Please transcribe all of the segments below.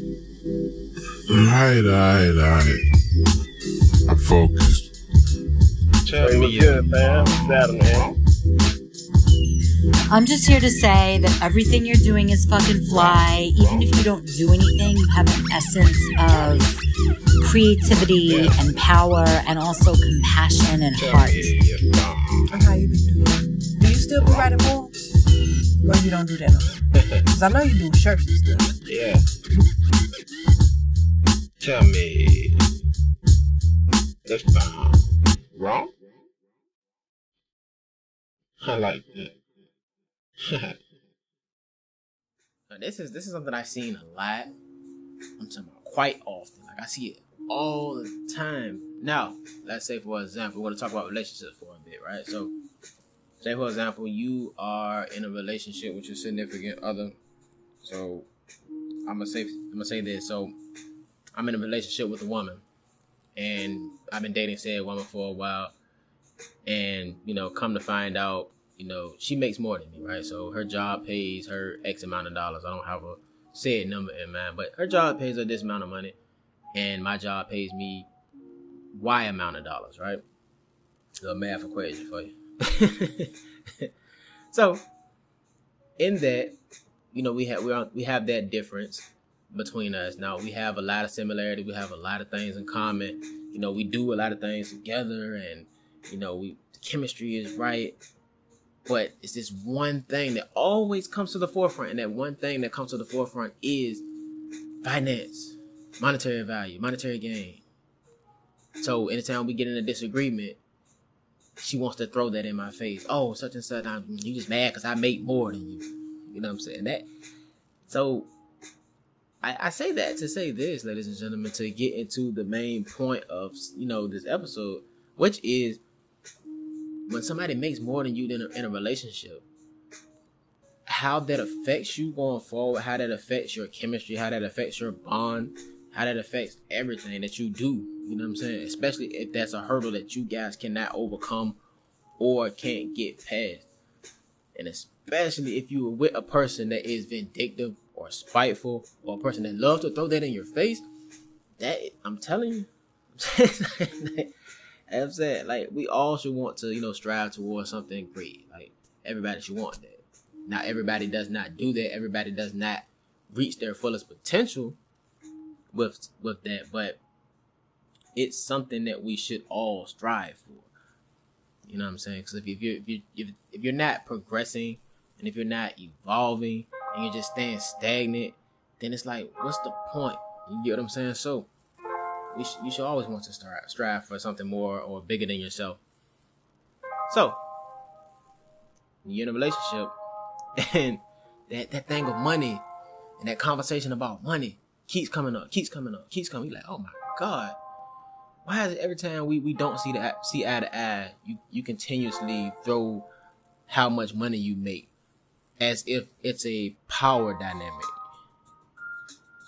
Alright, alright, alright. I'm focused. Tell Hey, me, uh, good, fam? Better, man. I'm just here to say that everything you're doing is fucking fly. Even if you don't do anything, you have an essence of creativity and power and also compassion and heart. me your thumb. And how you be doing? Do you still be writing poems? Or you don't do that no more? Because I know you do shirts and stuff. Yeah. Tell me if I'm wrong. I like that. Now, this is this is something I've seen a lot. I'm talking about quite often. Like I see it all the time. Now, let's say for example, we're gonna talk about relationships for a bit, right? So, say for example, you are in a relationship with your significant other. So, I'm gonna say I'm gonna say this. So, I'm in a relationship with a woman, and I've been dating said woman for a while, and you know, come to find out, you know, she makes more than me, right? So her job pays her X amount of dollars. I don't have a said number in mind, but her job pays her this amount of money, and my job pays me Y amount of dollars, right? the math equation for you. so, in that, you know, we have we are, we have that difference between us. Now we have a lot of similarity. We have a lot of things in common. You know, we do a lot of things together, and you know, we the chemistry is right. But it's this one thing that always comes to the forefront, and that one thing that comes to the forefront is finance, monetary value, monetary gain. So anytime we get in a disagreement, she wants to throw that in my face. Oh, such and such, I'm, you just mad because I make more than you. You know what I'm saying? That. So I, I say that to say this, ladies and gentlemen, to get into the main point of you know this episode, which is when somebody makes more than you in a, in a relationship, how that affects you going forward, how that affects your chemistry, how that affects your bond, how that affects everything that you do. You know what I'm saying? Especially if that's a hurdle that you guys cannot overcome or can't get past. And especially if you are with a person that is vindictive or spiteful or a person that loves to throw that in your face, that I'm telling you, I'm saying like we all should want to you know strive towards something great. Like everybody should want that. Now everybody does not do that. Everybody does not reach their fullest potential with with that, but it's something that we should all strive for. You know what I'm saying? Because if, you if you if, if you're not progressing and if you're not evolving and you're just staying stagnant, then it's like, what's the point? You get what I'm saying? So, we sh- you should always want to strive, strive for something more or bigger than yourself. So, you're in a relationship, and that that thing of money and that conversation about money keeps coming up, keeps coming up, keeps coming. You're like, oh my god, why is it every time we, we don't see the see eye to eye, you you continuously throw how much money you make as if it's a power dynamic.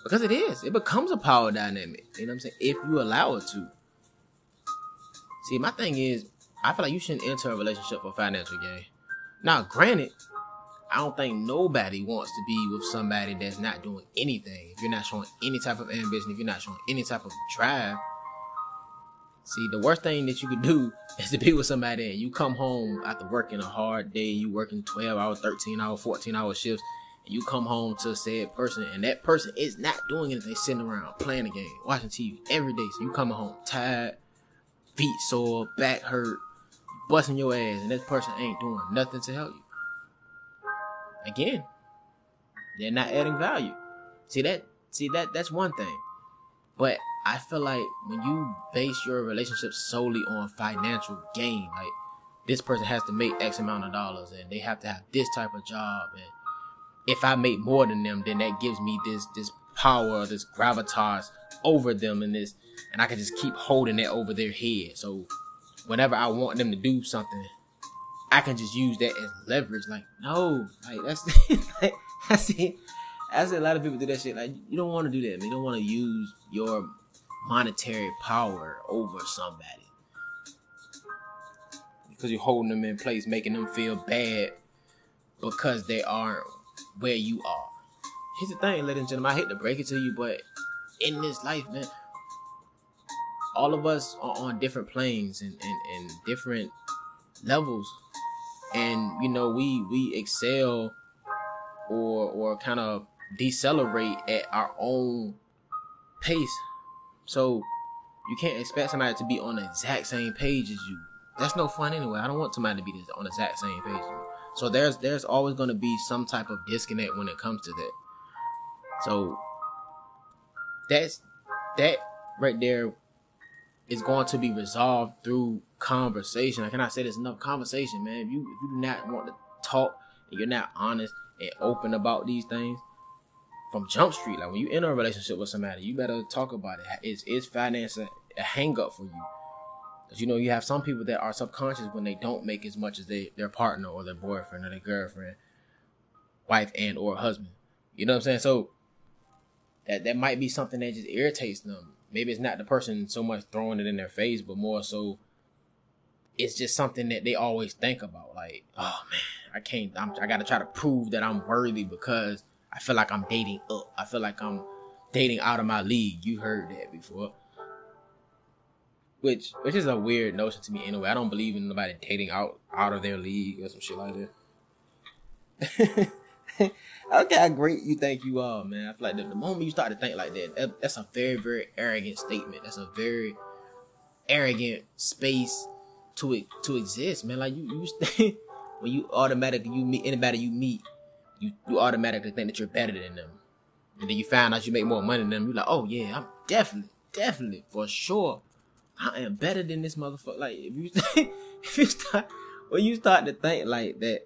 Because it is. It becomes a power dynamic. You know what I'm saying? If you allow it to. See, my thing is, I feel like you shouldn't enter a relationship for financial gain. Now, granted, I don't think nobody wants to be with somebody that's not doing anything. If you're not showing any type of ambition, if you're not showing any type of drive. See, the worst thing that you could do is to be with somebody and you come home after working a hard day, you working 12 hour, 13 hour, 14 hour shifts, and you come home to a said person and that person is not doing anything, sitting around playing a game, watching TV every day. So you coming home tired, feet sore, back hurt, busting your ass, and that person ain't doing nothing to help you. Again, they're not adding value. See that? See that? That's one thing. But I feel like when you base your relationship solely on financial gain, like this person has to make X amount of dollars and they have to have this type of job, and if I make more than them, then that gives me this this power, this gravitas over them, and this, and I can just keep holding it over their head. So whenever I want them to do something, I can just use that as leverage. Like no, like that's like, I see. I see a lot of people do that shit. Like you don't want to do that. You don't want to use your monetary power over somebody because you're holding them in place, making them feel bad because they aren't where you are. here's the thing, ladies and gentlemen. I hate to break it to you, but in this life, man, all of us are on different planes and, and, and different levels. And you know, we we excel or or kind of decelerate at our own pace. So you can't expect somebody to be on the exact same page as you. That's no fun anyway. I don't want somebody to be on the exact same page. So there's there's always going to be some type of disconnect when it comes to that. So that's that right there is going to be resolved through conversation. I cannot say there's enough conversation, man. If you if you do not want to talk and you're not honest and open about these things from Jump Street, like when you enter a relationship with somebody, you better talk about it. Is is finance a, a hang up for you? Because you know you have some people that are subconscious when they don't make as much as they their partner or their boyfriend or their girlfriend, wife and or husband. You know what I'm saying? So that that might be something that just irritates them. Maybe it's not the person so much throwing it in their face, but more so it's just something that they always think about. Like, oh man, I can't. I'm, I got to try to prove that I'm worthy because I feel like I'm dating up. I feel like I'm dating out of my league. You heard that before. Which which is a weird notion to me anyway. I don't believe in nobody dating out out of their league or some shit like that. okay, how great you think you are, man. I feel like the, the moment you start to think like that, that, that's a very, very arrogant statement. That's a very arrogant space to to exist, man. Like you, you when you automatically you meet anybody you meet, you you automatically think that you're better than them, and then you find out you make more money than them. You're like, oh yeah, I'm definitely, definitely for sure, I am better than this motherfucker. Like if you if you start when you start to think like that,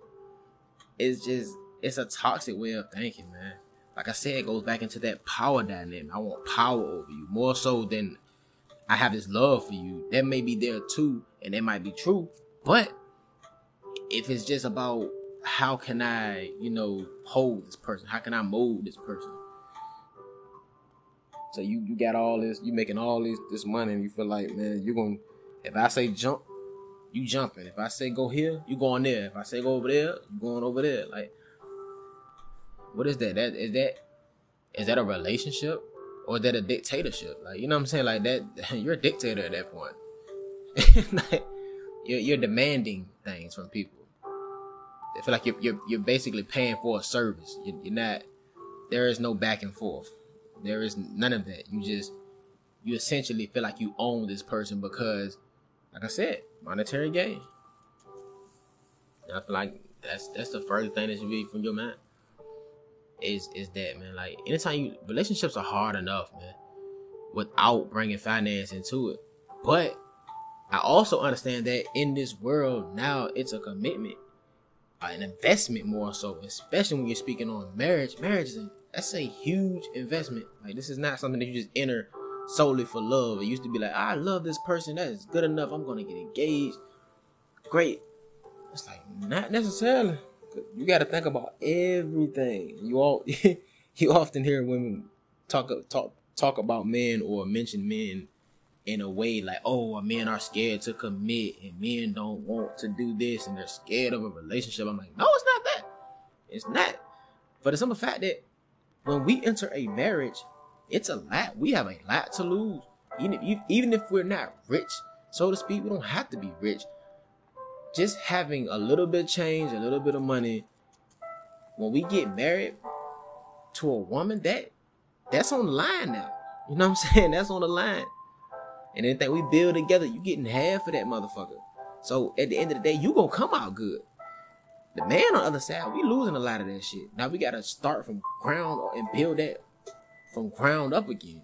it's just it's a toxic way of thinking, man. Like I said, it goes back into that power dynamic. I want power over you more so than I have this love for you. That may be there too, and it might be true. But if it's just about how can I, you know, hold this person? How can I mold this person? So you you got all this, you making all this this money, and you feel like, man, you're gonna. If I say jump, you jumping. If I say go here, you going there. If I say go over there, you going over there. Like, what is that? That is that is that a relationship or is that a dictatorship? Like, you know what I'm saying? Like that, you're a dictator at that point. like, you're, you're demanding things from people. I feel like you're, you're, you're basically paying for a service. You're, you're not. There is no back and forth. There is none of that. You just you essentially feel like you own this person because, like I said, monetary gain. And I feel like that's that's the first thing that should be from your mind. Is is that man? Like anytime you relationships are hard enough, man, without bringing finance into it. But I also understand that in this world now, it's a commitment, Uh, an investment more so, especially when you're speaking on marriage. Marriage is a, that's a huge investment. Like this is not something that you just enter solely for love. It used to be like, I love this person, that is good enough. I'm gonna get engaged. Great. It's like not necessarily. You got to think about everything. You all, you often hear women talk talk talk about men or mention men in a way like, oh, men are scared to commit and men don't want to do this and they're scared of a relationship. I'm like, no, it's not that. It's not. For the simple fact that when we enter a marriage, it's a lot. We have a lot to lose. Even if, even if we're not rich, so to speak, we don't have to be rich. Just having a little bit of change, a little bit of money, when we get married to a woman, that that's on the line now. You know what I'm saying? That's on the line. And anything we build together, you getting half of that motherfucker. So at the end of the day, you gonna come out good. The man on the other side, we losing a lot of that shit. Now we gotta start from ground and build that from ground up again.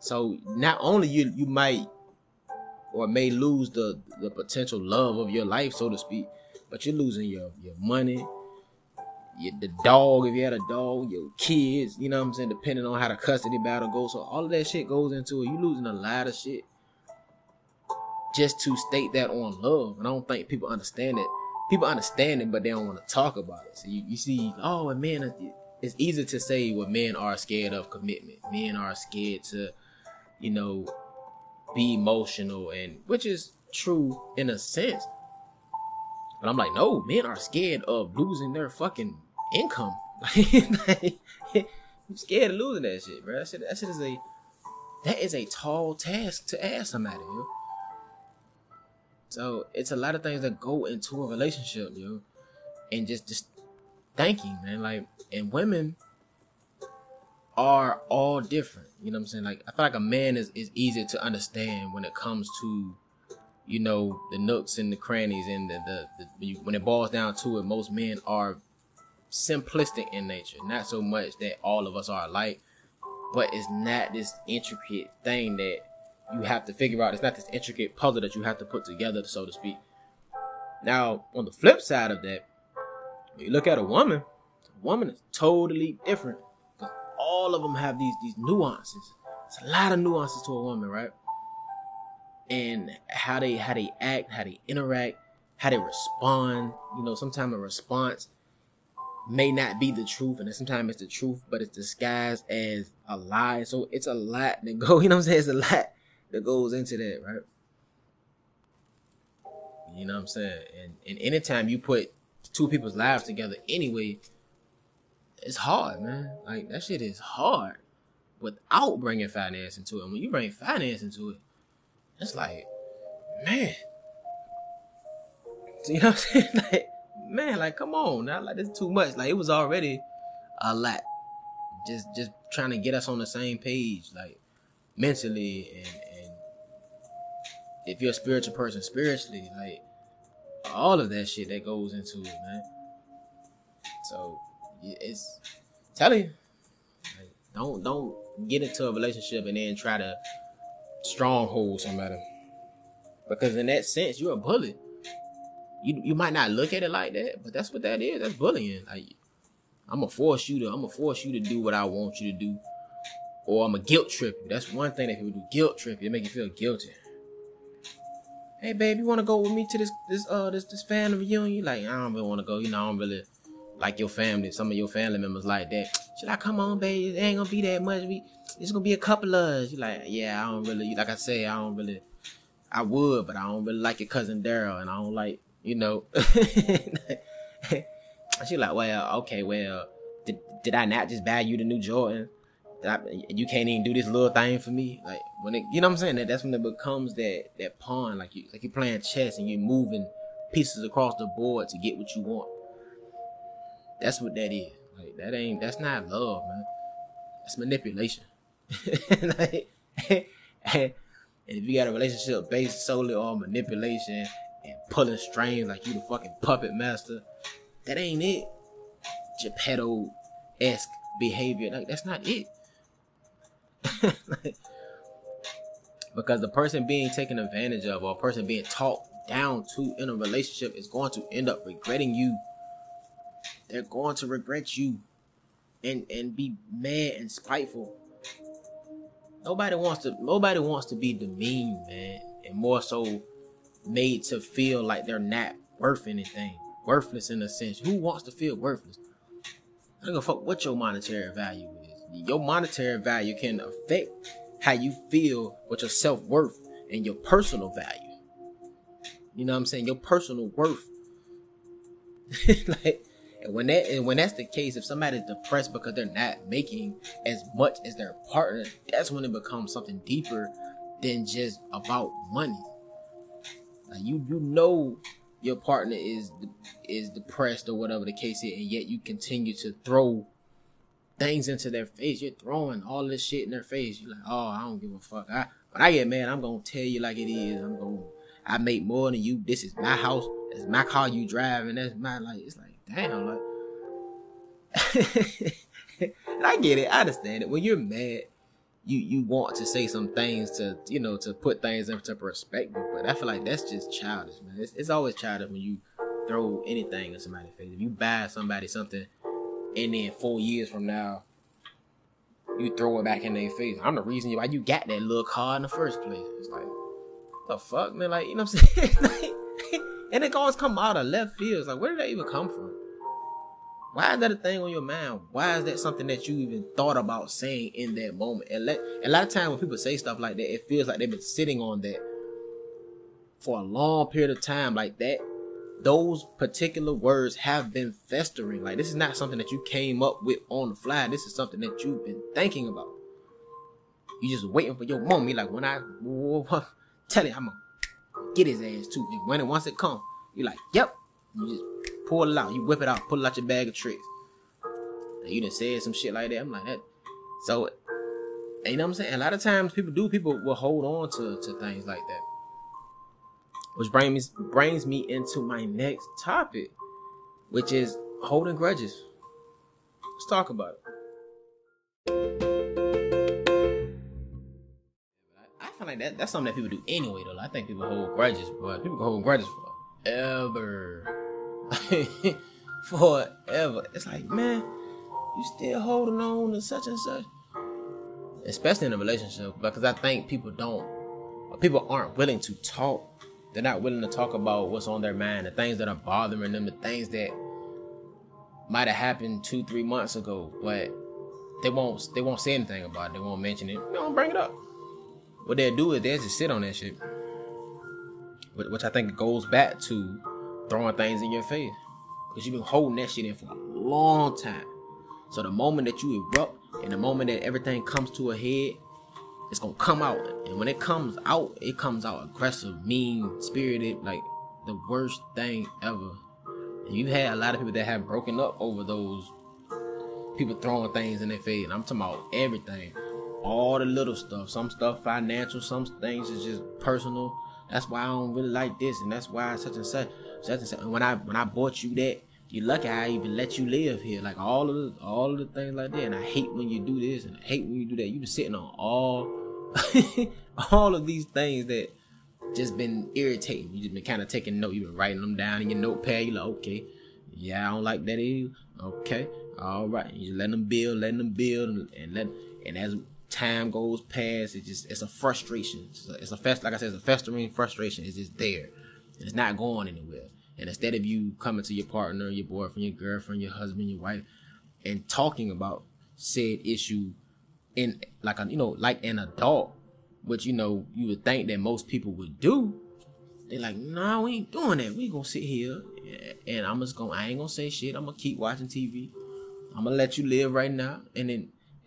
So not only you you might or may lose the the potential love of your life, so to speak, but you're losing your your money, your, the dog if you had a dog, your kids, you know what I'm saying, depending on how the custody battle goes. So all of that shit goes into it. You losing a lot of shit just to state that on love. And I don't think people understand it. People understand it, but they don't want to talk about it. So you, you see, oh, man, it's easy to say what men are scared of commitment. Men are scared to, you know, be emotional, and which is true in a sense. But I'm like, no, men are scared of losing their fucking income. like, I'm scared of losing that shit, bro. That shit, that shit is a that is a tall task to ask somebody, yo. So it's a lot of things that go into a relationship, yo, and just just thinking, man. Like, and women are all different. You know what I'm saying? Like, I feel like a man is is easier to understand when it comes to you know the nooks and the crannies and the the, the when, when it boils down to it, most men are simplistic in nature. Not so much that all of us are alike, but it's not this intricate thing that you have to figure out. It's not this intricate puzzle that you have to put together, so to speak. Now, on the flip side of that, you look at a woman, a woman is totally different. 'Cause all of them have these these nuances. It's a lot of nuances to a woman, right? And how they how they act, how they interact, how they respond. You know, sometimes a response may not be the truth, and sometimes it's the truth, but it's disguised as a lie. So it's a lot that go. You know what I'm saying? It's a lot that goes into that, right? You know what I'm saying? And and anytime you put two people's lives together anyway, it's hard, man. Like that shit is hard without bringing finance into it. When you bring finance into it, it's like, man. You know what I'm saying? Like, man, like come on now, like this is too much. Like it was already a lot. Just just trying to get us on the same page, like mentally and and if you're a spiritual person spiritually, like all of that shit that goes into it, man. So it's telling you, like, don't don't get into a relationship and then try to stronghold somebody. Because in that sense, you're a bully. You you might not look at it like that, but that's what that is. That's bullying. Like I'm gonna force you to I'm gonna force you to do what I want you to do, or I'm gonna guilt trip you. That's one thing that people do. Guilt trip you. They make you feel guilty. Hey babe, you wanna go with me to this this uh this this family reunion? You like I don't really wanna go. You know I don't really like your family. Some of your family members like that. Should I come on, babe? It ain't gonna be that much. We it's gonna be a couple of us. You like yeah I don't really like I say I don't really. I would, but I don't really like your cousin Daryl, and I don't like you know. she like, well, okay, well, did, did I not just buy you the new Jordan? I, you can't even do this little thing for me, like when it, you know what I'm saying? That that's when it becomes that that pawn, like you like you're playing chess and you're moving pieces across the board to get what you want. That's what that is. Like that ain't that's not love, man. That's manipulation. like, and if you got a relationship based solely on manipulation and pulling strings like you the fucking puppet master, that ain't it. Geppetto esque behavior. Like that's not it. Like, because the person being taken advantage of or a person being talked down to in a relationship is going to end up regretting you. They're going to regret you and and be mad and spiteful. Nobody wants to nobody wants to be demeaned, man, and more so made to feel like they're not worth anything. Worthless in a sense. Who wants to feel worthless? I don't give a fuck what your monetary value is. Your monetary value can affect how you feel with your self worth and your personal value. You know what I'm saying? Your personal worth. like, and when that and when that's the case, if somebody's depressed because they're not making as much as their partner, that's when it becomes something deeper than just about money. Like you you know your partner is is depressed or whatever the case is, and yet you continue to throw things into their face. You're throwing all this shit in their face. You're like, oh, I don't give a fuck. I when I get mad, I'm gonna tell you like it is. I'm gonna I make more than you. This is my house. That's my car you drive, and that's my like. It's like damn, like. and I get it. I understand it. When you're mad, you you want to say some things to you know to put things into perspective. But I feel like that's just childish, man. It's, it's always childish when you throw anything in somebody's face. If you buy somebody something, and then four years from now, you throw it back in their face. I'm the reason why you got that little car in the first place. It's like, the fuck, man? Like, you know what I'm saying? like, and it always come out of left field. It's like, where did that even come from? Why is that a thing on your mind? Why is that something that you even thought about saying in that moment? And let, a lot of times when people say stuff like that, it feels like they've been sitting on that for a long period of time, like that those particular words have been festering. Like this is not something that you came up with on the fly. This is something that you've been thinking about. You just waiting for your moment. You're like when I tell it, I'm gonna get his ass too. And when it once it come, you're like, yep. You just pull it out. You whip it out. Pull out your bag of tricks. And you done said some shit like that. I'm like that. So, you know what I'm saying? A lot of times people do. People will hold on to to things like that. Which brings me brings me into my next topic, which is holding grudges. Let's talk about it. I feel like that that's something that people do anyway though. I think people hold grudges, but people can hold grudges forever. forever. It's like, man, you still holding on to such and such. Especially in a relationship, because I think people don't people aren't willing to talk they're not willing to talk about what's on their mind, the things that are bothering them, the things that might have happened two, three months ago, but they won't they won't say anything about it. They won't mention it. They won't bring it up. What they'll do is they'll just sit on that shit. Which I think goes back to throwing things in your face. Because you've been holding that shit in for a long time. So the moment that you erupt and the moment that everything comes to a head, it's gonna come out. And when it comes out, it comes out aggressive, mean, spirited, like the worst thing ever. And you've had a lot of people that have broken up over those people throwing things in their face. And I'm talking about everything. All the little stuff. Some stuff financial, some things is just personal. That's why I don't really like this, and that's why such and such, such and such. And when I when I bought you that, you lucky I even let you live here. Like all of the, all of the things like that. And I hate when you do this and I hate when you do that. You been sitting on all all of these things that just been irritating. You just been kind of taking note. You've been writing them down in your notepad. You like, okay, yeah, I don't like that either. Okay, all right. You just letting them build, letting them build, and let and as time goes past, it just it's a frustration. It's a, it's a fest like I said, it's a festering frustration. It's just there. It's not going anywhere. And instead of you coming to your partner, your boyfriend, your girlfriend, your husband, your wife, and talking about said issue in like a you know like an adult, which you know you would think that most people would do. They're like, nah, we ain't doing that. We gonna sit here and I'm just gonna I ain't gonna say shit. I'm gonna keep watching TV. I'm gonna let you live right now, and then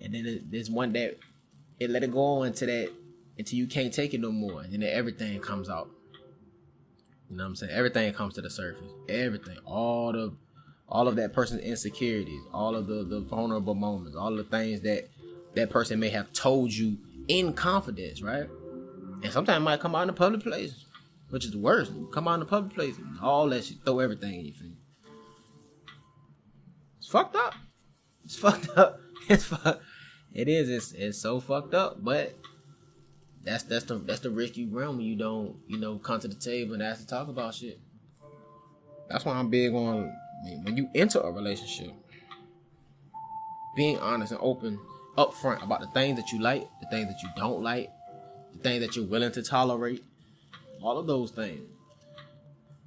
and then there's one that it let it go on into that until you can't take it no more, and then everything comes out. You know what I'm saying? Everything comes to the surface. Everything. All the all of that person's insecurities, all of the, the vulnerable moments, all the things that that person may have told you in confidence, right? And sometimes it might come out in a public place, which is worse. Come out in a public place and all that shit, throw everything in your face. It's fucked up. It's fucked up. It's fucked. It is. It's it's so fucked up, but that's that's the that's the risk you run when you don't you know come to the table and ask to talk about shit. That's why I'm big on when you enter a relationship, being honest and open upfront about the things that you like, the things that you don't like, the things that you're willing to tolerate, all of those things.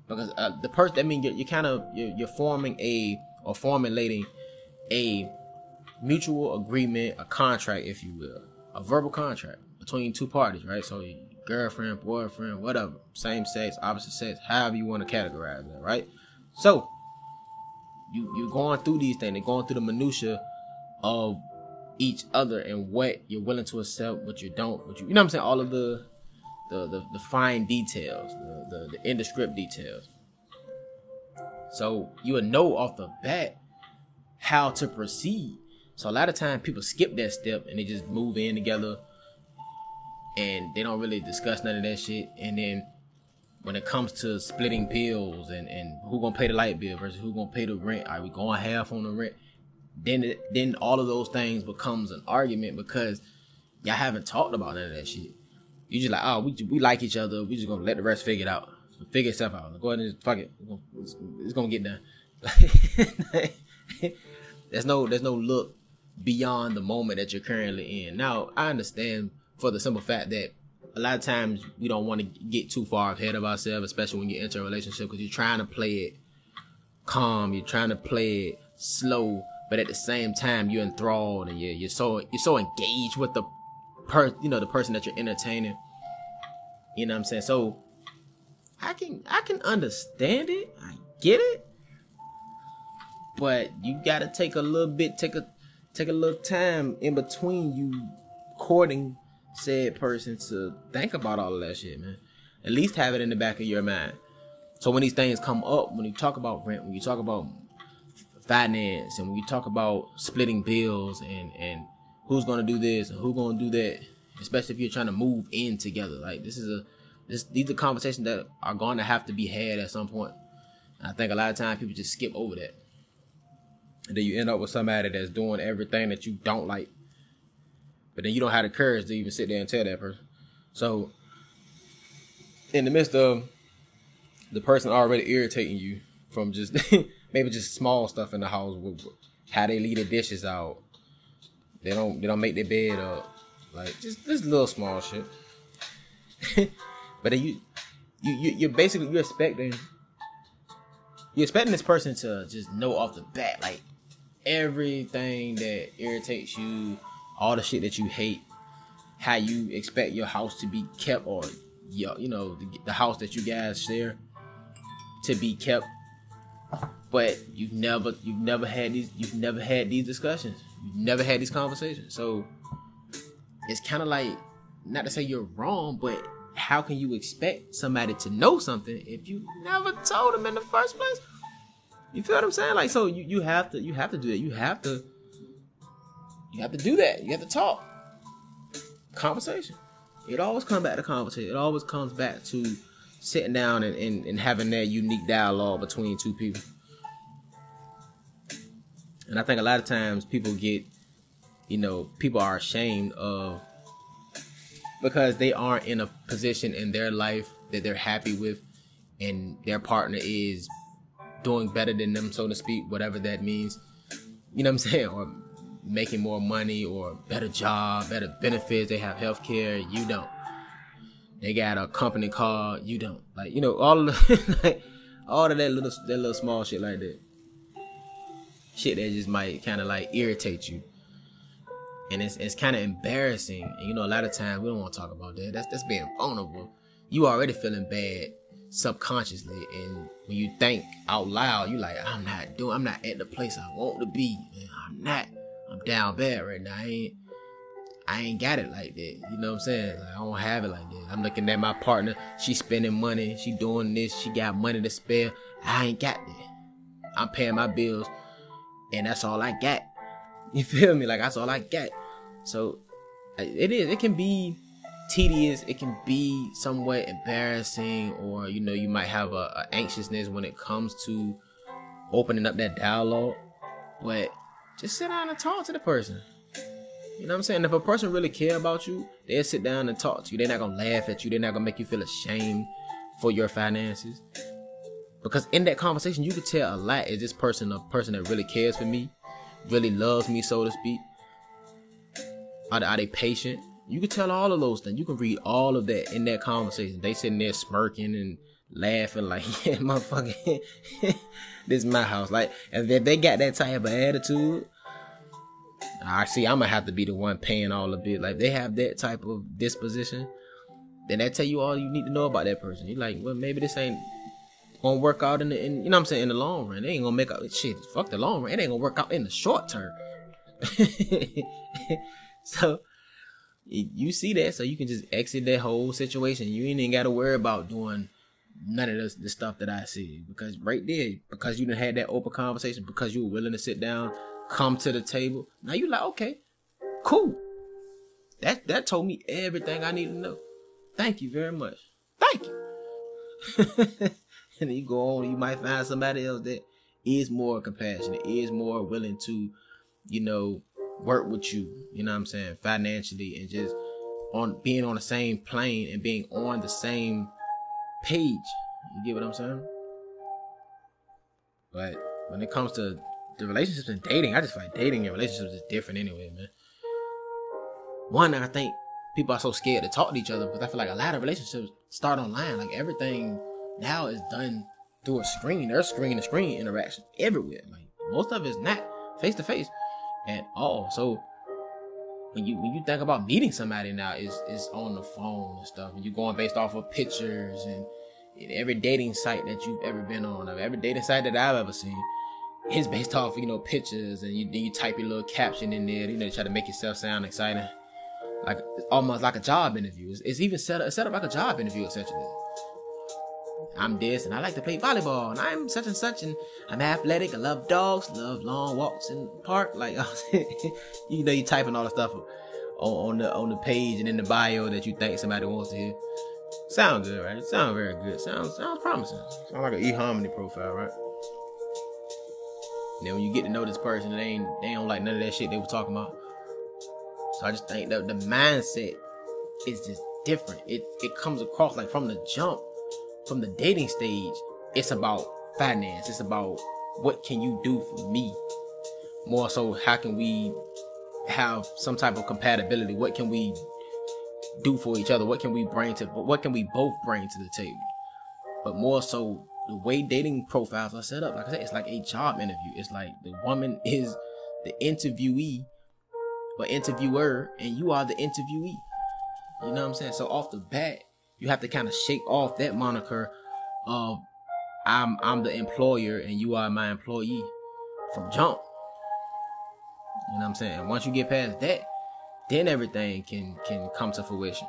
Because uh, the person, I mean, you're, you're kind of you're, you're forming a or formulating a mutual agreement, a contract, if you will, a verbal contract between two parties, right? So girlfriend, boyfriend, whatever, same sex, opposite sex, however you want to categorize that, right? So you you're going through these things, they're going through the minutia of each other and what you're willing to accept, what you don't, what you you know what I'm saying, all of the the the, the fine details, the, the the indescript details. So you would know off the bat how to proceed. So a lot of times people skip that step and they just move in together and they don't really discuss none of that shit. And then when it comes to splitting bills and, and who gonna pay the light bill versus who gonna pay the rent, are we going half on the rent? Then it, then all of those things becomes an argument because y'all haven't talked about none of that shit. You just like, oh, we we like each other. We just gonna let the rest figure it out. Figure itself out. Go ahead and just fuck it. It's, it's gonna get done. there's no there's no look beyond the moment that you're currently in. Now I understand for the simple fact that a lot of times we don't want to get too far ahead of ourselves, especially when you enter a relationship, because you're trying to play it calm, you're trying to play it slow, but at the same time you're enthralled and you're you're so you're so engaged with the per you know the person that you're entertaining. You know what I'm saying? So I can I can understand it. I get it. But you gotta take a little bit, take a take a little time in between you courting said person to think about all of that shit, man. At least have it in the back of your mind. So when these things come up, when you talk about rent, when you talk about finance, and when you talk about splitting bills and and who's gonna do this and who's gonna do that, especially if you're trying to move in together, like this is a this these are conversations that are going to have to be had at some point. And I think a lot of times people just skip over that, and then you end up with somebody that's doing everything that you don't like, but then you don't have the courage to even sit there and tell that person. So in the midst of the person already irritating you from just maybe just small stuff in the house how they leave the dishes out. They don't they don't make their bed up. Like just this little small shit. but then you you you you're basically you're expecting you're expecting this person to just know off the bat like everything that irritates you, all the shit that you hate, how you expect your house to be kept or your you know the, the house that you guys share to be kept. But you've never you've never had these you've never had these discussions. You've never had these conversations. So it's kind of like not to say you're wrong but how can you expect somebody to know something if you never told them in the first place? You feel what i'm saying? Like so you, you have to you have to do that you have to you have to do that you have to talk conversation it always comes back to conversation it always comes back to sitting down and, and, and having that unique dialogue between two people. And I think a lot of times people get, you know, people are ashamed of because they aren't in a position in their life that they're happy with and their partner is doing better than them, so to speak, whatever that means. You know what I'm saying? Or making more money or better job, better benefits, they have health care, you don't they got a company car, you don't. Like, you know, all of the, like, all of that little that little small shit like that. Shit that just might kind of like irritate you. And it's it's kind of embarrassing. And you know, a lot of times we don't want to talk about that. That's that's being vulnerable. You already feeling bad subconsciously, and when you think out loud, you like, I'm not doing, I'm not at the place I want to be. Man. I'm not. I'm down bad right now. I ain't. I ain't got it like that. You know what I'm saying? Like, I don't have it like that. I'm looking at my partner. She spending money. She doing this. She got money to spare. I ain't got that. I'm paying my bills, and that's all I got. You feel me? Like that's all I got. So it is. It can be tedious. It can be somewhat embarrassing, or you know, you might have a, a anxiousness when it comes to opening up that dialogue. But just sit down and talk to the person. You know what I'm saying? If a person really care about you, they'll sit down and talk to you. They're not gonna laugh at you. They're not gonna make you feel ashamed for your finances. Because in that conversation, you could tell a lot. Is this person a person that really cares for me, really loves me, so to speak? Are they, are they patient? You could tell all of those things. You can read all of that in that conversation. They sitting there smirking and laughing like, yeah, motherfucker, this is my house. Like, if they got that type of attitude, I see I'm gonna have to be the one paying all the bill. Like they have that type of disposition, then that tell you all you need to know about that person. You're like, well, maybe this ain't gonna work out in the, in, you know what I'm saying, in the long run. They ain't gonna make out shit. Fuck the long run. It ain't gonna work out in the short term. so you see that, so you can just exit that whole situation. You ain't even gotta worry about doing none of this, the stuff that I see because right there, because you didn't had that open conversation, because you were willing to sit down come to the table. Now you like, okay, cool. That that told me everything I need to know. Thank you very much. Thank you. and then you go on, you might find somebody else that is more compassionate, is more willing to, you know, work with you, you know what I'm saying, financially and just on being on the same plane and being on the same page. You get what I'm saying? But when it comes to the relationships and dating, I just like dating and relationships is different anyway, man. One, I think people are so scared to talk to each other because I feel like a lot of relationships start online. Like everything now is done through a screen. There's screen to screen interaction everywhere. Like most of it is not face to face at all. So when you when you think about meeting somebody now, it's is on the phone and stuff, and you're going based off of pictures and in every dating site that you've ever been on, every dating site that I've ever seen, is based off of, you know pictures and you you type your little caption in there, you know, try to make yourself sound exciting, like almost like a job interview. It's, it's even set up set up like a job interview essentially. I'm this and I like to play volleyball and I'm such and such and I'm athletic. I love dogs, love long walks in the park. Like you know, you typing all the stuff on, on the on the page and in the bio that you think somebody wants to hear. Sound good, right? Sound very good. Sounds sounds promising. Sound like an eHarmony profile, right? And then when you get to know this person, they ain't they don't like none of that shit they were talking about. So I just think that the mindset is just different. It it comes across like from the jump, from the dating stage, it's about finance. It's about what can you do for me? More so, how can we have some type of compatibility? What can we do for each other? What can we bring to what can we both bring to the table? But more so the way dating profiles are set up, like I said, it's like a job interview. It's like the woman is the interviewee or interviewer, and you are the interviewee. You know what I'm saying? So off the bat, you have to kind of shake off that moniker of I'm I'm the employer and you are my employee from jump. You know what I'm saying? Once you get past that, then everything can can come to fruition.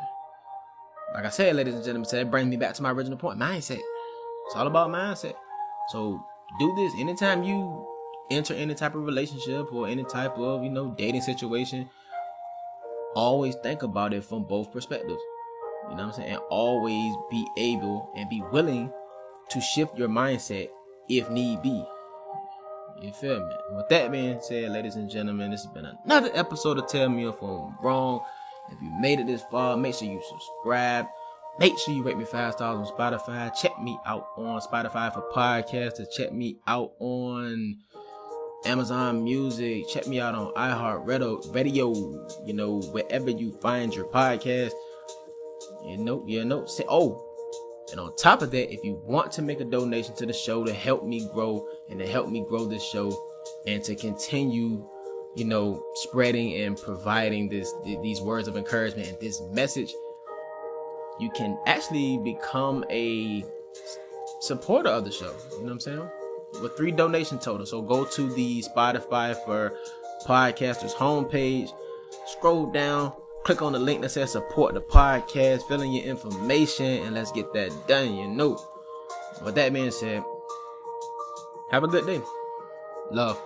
Like I said, ladies and gentlemen, so that brings me back to my original point: mindset. It's all about mindset. So do this anytime you enter any type of relationship or any type of you know dating situation. Always think about it from both perspectives. You know what I'm saying? And always be able and be willing to shift your mindset if need be. You feel me? With that being said, ladies and gentlemen, this has been another episode of Tell Me If I'm Wrong. If you made it this far, make sure you subscribe. Make sure you rate me five stars on Spotify. Check me out on Spotify for podcasts. Check me out on Amazon Music. Check me out on iHeartRadio. Radio, you know, wherever you find your podcast. You know, you know. Say, oh, and on top of that, if you want to make a donation to the show to help me grow and to help me grow this show and to continue, you know, spreading and providing this these words of encouragement and this message, you can actually become a supporter of the show. You know what I'm saying? With three donation total. So go to the Spotify for podcasters homepage, scroll down, click on the link that says support the podcast, fill in your information, and let's get that done. You know. With that being said, have a good day. Love.